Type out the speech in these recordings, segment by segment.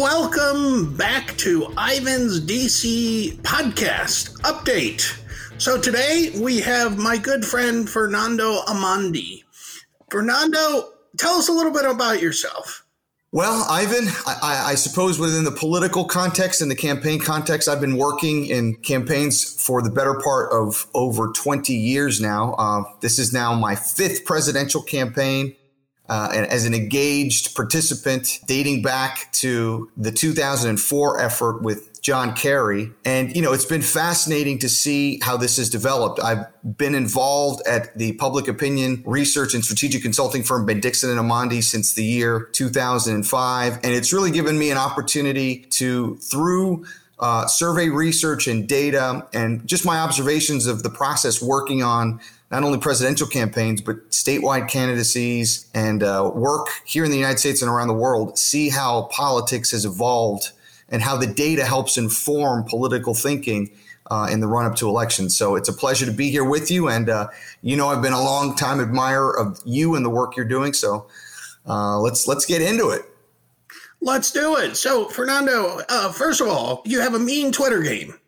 Welcome back to Ivan's DC podcast update. So today we have my good friend Fernando Amandi. Fernando, tell us a little bit about yourself. Well, Ivan, I, I, suppose within the political context and the campaign context, I've been working in campaigns for the better part of over 20 years now. Uh, this is now my fifth presidential campaign uh, as an engaged participant dating back to the 2004 effort with John Kerry. And, you know, it's been fascinating to see how this has developed. I've been involved at the public opinion research and strategic consulting firm Bendixen and Amandi since the year 2005. And it's really given me an opportunity to, through uh, survey research and data and just my observations of the process working on not only presidential campaigns, but statewide candidacies and uh, work here in the United States and around the world, see how politics has evolved and how the data helps inform political thinking uh, in the run up to elections. So it's a pleasure to be here with you. And, uh, you know, I've been a long time admirer of you and the work you're doing. So uh, let's, let's get into it. Let's do it. So, Fernando, uh, first of all, you have a mean Twitter game.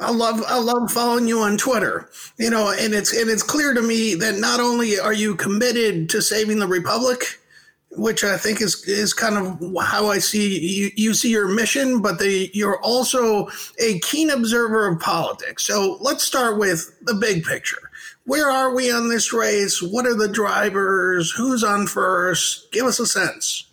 I love I love following you on Twitter. You know, and it's and it's clear to me that not only are you committed to saving the republic, which I think is is kind of how I see you, you see your mission, but the, you're also a keen observer of politics. So let's start with the big picture. Where are we on this race? What are the drivers? Who's on first? Give us a sense.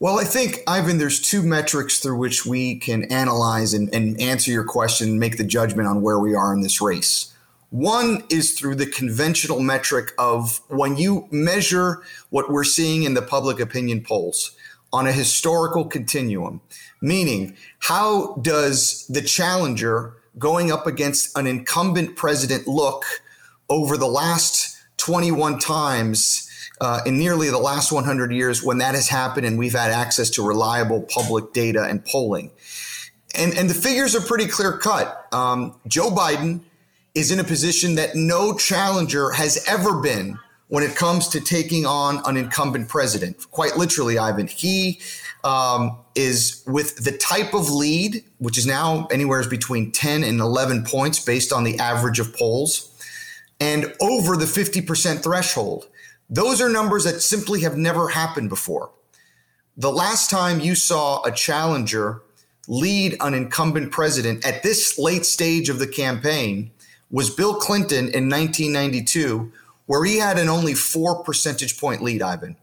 Well, I think, Ivan, there's two metrics through which we can analyze and, and answer your question, make the judgment on where we are in this race. One is through the conventional metric of when you measure what we're seeing in the public opinion polls on a historical continuum, meaning how does the challenger going up against an incumbent president look over the last 21 times uh, in nearly the last 100 years when that has happened and we've had access to reliable public data and polling. And, and the figures are pretty clear cut. Um, Joe Biden is in a position that no challenger has ever been when it comes to taking on an incumbent president. Quite literally, Ivan. He um, is with the type of lead, which is now anywhere between 10 and 11 points based on the average of polls, and over the 50% threshold. Those are numbers that simply have never happened before. The last time you saw a challenger lead an incumbent president at this late stage of the campaign was Bill Clinton in 1992, where he had an only four percentage point lead, Ivan.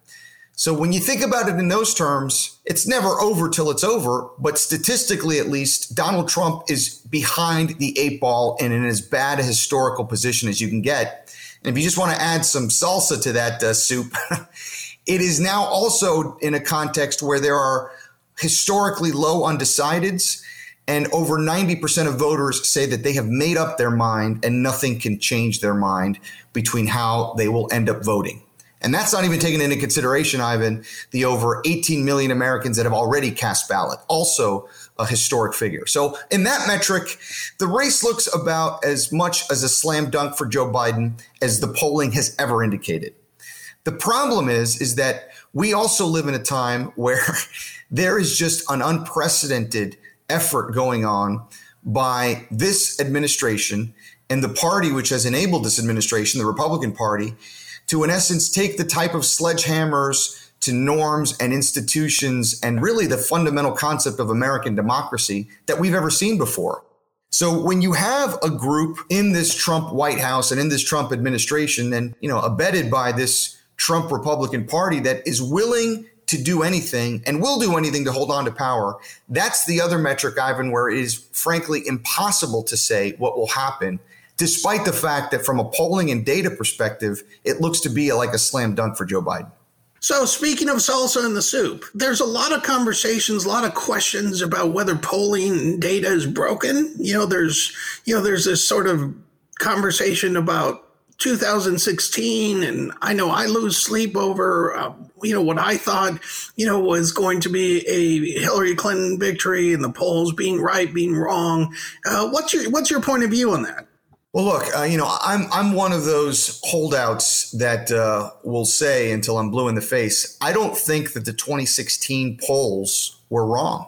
So when you think about it in those terms, it's never over till it's over. But statistically, at least, Donald Trump is behind the eight ball and in as bad a historical position as you can get. And if you just want to add some salsa to that uh, soup, it is now also in a context where there are historically low undecideds. And over 90% of voters say that they have made up their mind and nothing can change their mind between how they will end up voting. And that's not even taking into consideration, Ivan, the over 18 million Americans that have already cast ballot. Also, a historic figure. So in that metric, the race looks about as much as a slam dunk for Joe Biden as the polling has ever indicated. The problem is, is that we also live in a time where there is just an unprecedented effort going on by this administration and the party which has enabled this administration, the Republican Party, to in essence take the type of sledgehammers to norms and institutions and really the fundamental concept of American democracy that we've ever seen before. So when you have a group in this Trump White House and in this Trump administration and, you know, abetted by this Trump Republican Party that is willing to do anything and will do anything to hold on to power, that's the other metric, Ivan, where it is frankly impossible to say what will happen, despite the fact that from a polling and data perspective, it looks to be like a slam dunk for Joe Biden. So, speaking of salsa in the soup, there's a lot of conversations, a lot of questions about whether polling data is broken. You know, there's, you know, there's this sort of conversation about 2016, and I know I lose sleep over, uh, you know, what I thought, you know, was going to be a Hillary Clinton victory, and the polls being right, being wrong. Uh, what's your what's your point of view on that? Well, look, uh, you know, I'm I'm one of those holdouts that uh, will say until I'm blue in the face. I don't think that the 2016 polls were wrong,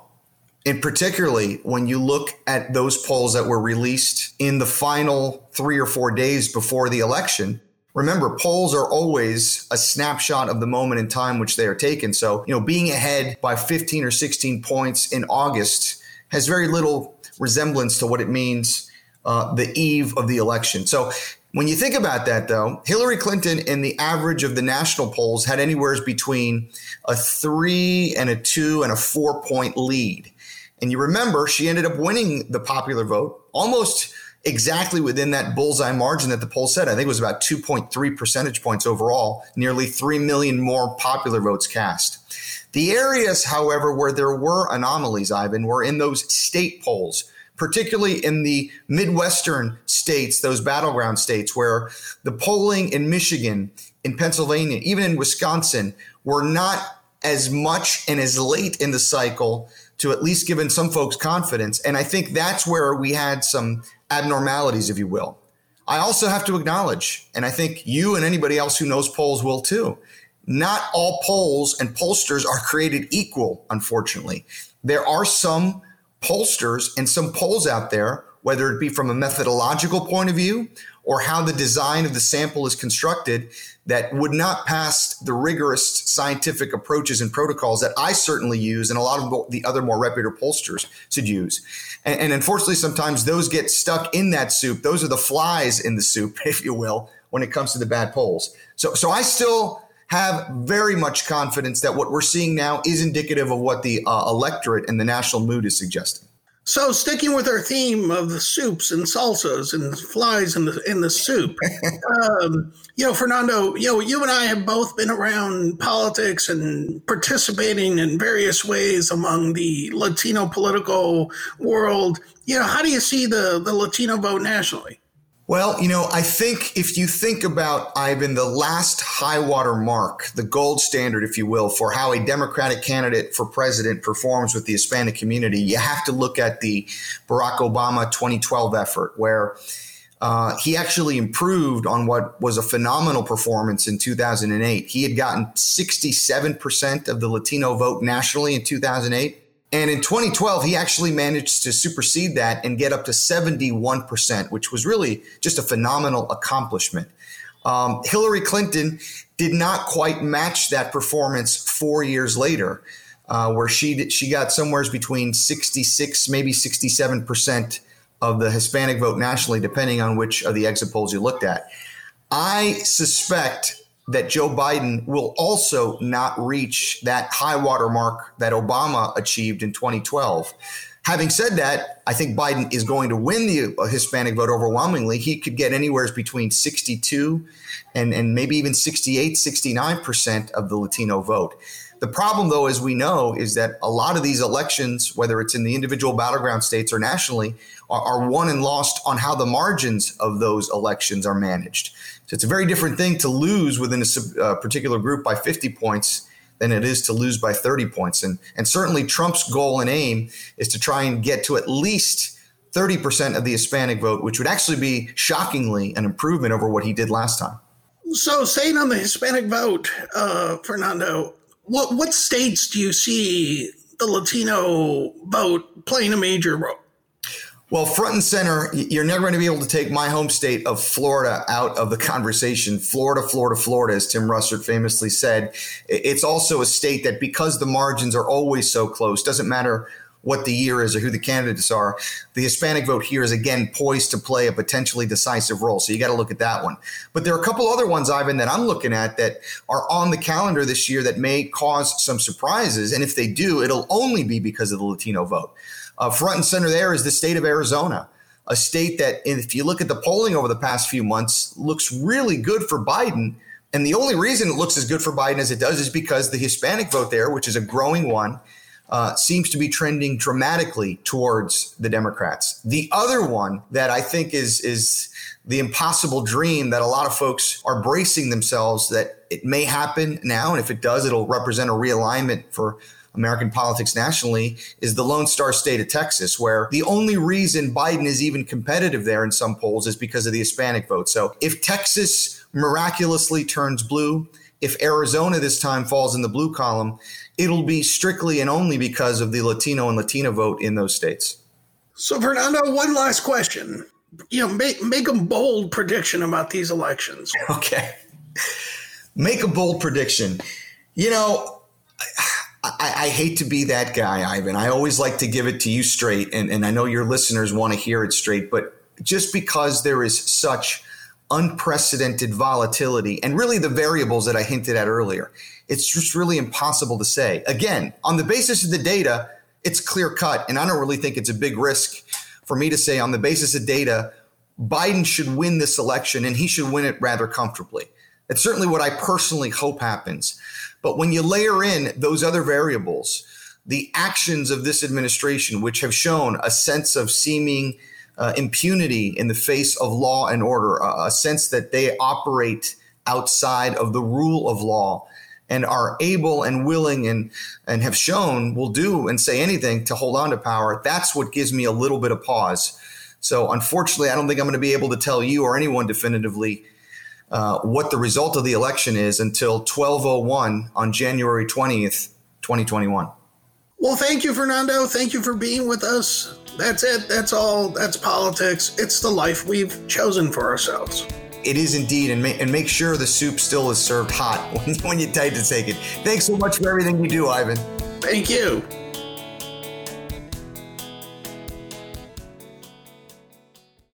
and particularly when you look at those polls that were released in the final three or four days before the election. Remember, polls are always a snapshot of the moment in time which they are taken. So, you know, being ahead by 15 or 16 points in August has very little resemblance to what it means uh, the eve of the election. So when you think about that, though, Hillary Clinton in the average of the national polls had anywhere between a three and a two and a four point lead. And you remember she ended up winning the popular vote almost exactly within that bullseye margin that the poll said. I think it was about 2.3 percentage points overall, nearly 3 million more popular votes cast. The areas, however, where there were anomalies, Ivan, were in those state polls particularly in the Midwestern states, those battleground states where the polling in Michigan, in Pennsylvania, even in Wisconsin were not as much and as late in the cycle to at least given some folks confidence. And I think that's where we had some abnormalities, if you will. I also have to acknowledge, and I think you and anybody else who knows polls will too, not all polls and pollsters are created equal, unfortunately. There are some pollsters and some polls out there, whether it be from a methodological point of view or how the design of the sample is constructed, that would not pass the rigorous scientific approaches and protocols that I certainly use and a lot of the other more reputable pollsters should use. And, and unfortunately, sometimes those get stuck in that soup. Those are the flies in the soup, if you will, when it comes to the bad polls. So, so I still have very much confidence that what we're seeing now is indicative of what the uh, electorate and the national mood is suggesting. So, sticking with our theme of the soups and salsas and flies in the in the soup, um, you know, Fernando, you know, you and I have both been around politics and participating in various ways among the Latino political world. You know, how do you see the the Latino vote nationally? Well, you know, I think if you think about Ivan, the last high water mark, the gold standard, if you will, for how a Democratic candidate for president performs with the Hispanic community, you have to look at the Barack Obama 2012 effort, where uh, he actually improved on what was a phenomenal performance in 2008. He had gotten 67% of the Latino vote nationally in 2008. And in 2012, he actually managed to supersede that and get up to 71%, which was really just a phenomenal accomplishment. Um, Hillary Clinton did not quite match that performance four years later, uh, where she she got somewhere between 66, maybe 67 percent of the Hispanic vote nationally, depending on which of the exit polls you looked at. I suspect that Joe Biden will also not reach that high water mark that Obama achieved in 2012. Having said that, I think Biden is going to win the Hispanic vote overwhelmingly. He could get anywhere between 62 and, and maybe even 68, 69% of the Latino vote. The problem, though, as we know, is that a lot of these elections, whether it's in the individual battleground states or nationally, are, are won and lost on how the margins of those elections are managed. So it's a very different thing to lose within a uh, particular group by 50 points than it is to lose by 30 points. And, and certainly Trump's goal and aim is to try and get to at least 30% of the Hispanic vote, which would actually be shockingly an improvement over what he did last time. So, saying on the Hispanic vote, uh, Fernando, what, what states do you see the Latino vote playing a major role? Well, front and center, you're never going to be able to take my home state of Florida out of the conversation. Florida, Florida, Florida, as Tim Russert famously said. It's also a state that, because the margins are always so close, doesn't matter what the year is or who the candidates are, the Hispanic vote here is again poised to play a potentially decisive role. So you got to look at that one. But there are a couple other ones, Ivan, that I'm looking at that are on the calendar this year that may cause some surprises. And if they do, it'll only be because of the Latino vote. Uh, front and center there is the state of Arizona, a state that, if you look at the polling over the past few months, looks really good for Biden. And the only reason it looks as good for Biden as it does is because the Hispanic vote there, which is a growing one, uh, seems to be trending dramatically towards the Democrats. The other one that I think is is the impossible dream that a lot of folks are bracing themselves that it may happen now, and if it does, it'll represent a realignment for American politics nationally is the Lone Star state of Texas, where the only reason Biden is even competitive there in some polls is because of the Hispanic vote. So if Texas miraculously turns blue, if Arizona this time falls in the blue column, it'll be strictly and only because of the Latino and Latina vote in those states. So, Fernando, one last question. You know, make make a bold prediction about these elections. Okay, make a bold prediction. You know, I, I, hate to be that guy, Ivan. I always like to give it to you straight, and, and I know your listeners want to hear it straight, but just because there is such unprecedented volatility and really the variables that I hinted at earlier, it's just really impossible to say. Again, on the basis of the data, it's clear cut, and I don't really think it's a big risk for me to say on the basis of data, Biden should win this election and he should win it rather comfortably. It's certainly what I personally hope happens. But when you layer in those other variables, the actions of this administration, which have shown a sense of seeming uh, impunity in the face of law and order, a sense that they operate outside of the rule of law and are able and willing and and have shown will do and say anything to hold on to power that's what gives me a little bit of pause so unfortunately i don't think i'm going to be able to tell you or anyone definitively uh, what the result of the election is until 1201 on January 20th, 2021. Well, thank you, Fernando. Thank you for being with us. That's it. That's all. That's politics. It's the life we've chosen for ourselves. It is indeed, and, ma- and make sure the soup still is served hot when, when you decide to take it. Thanks so much for everything you do, Ivan. Thank you.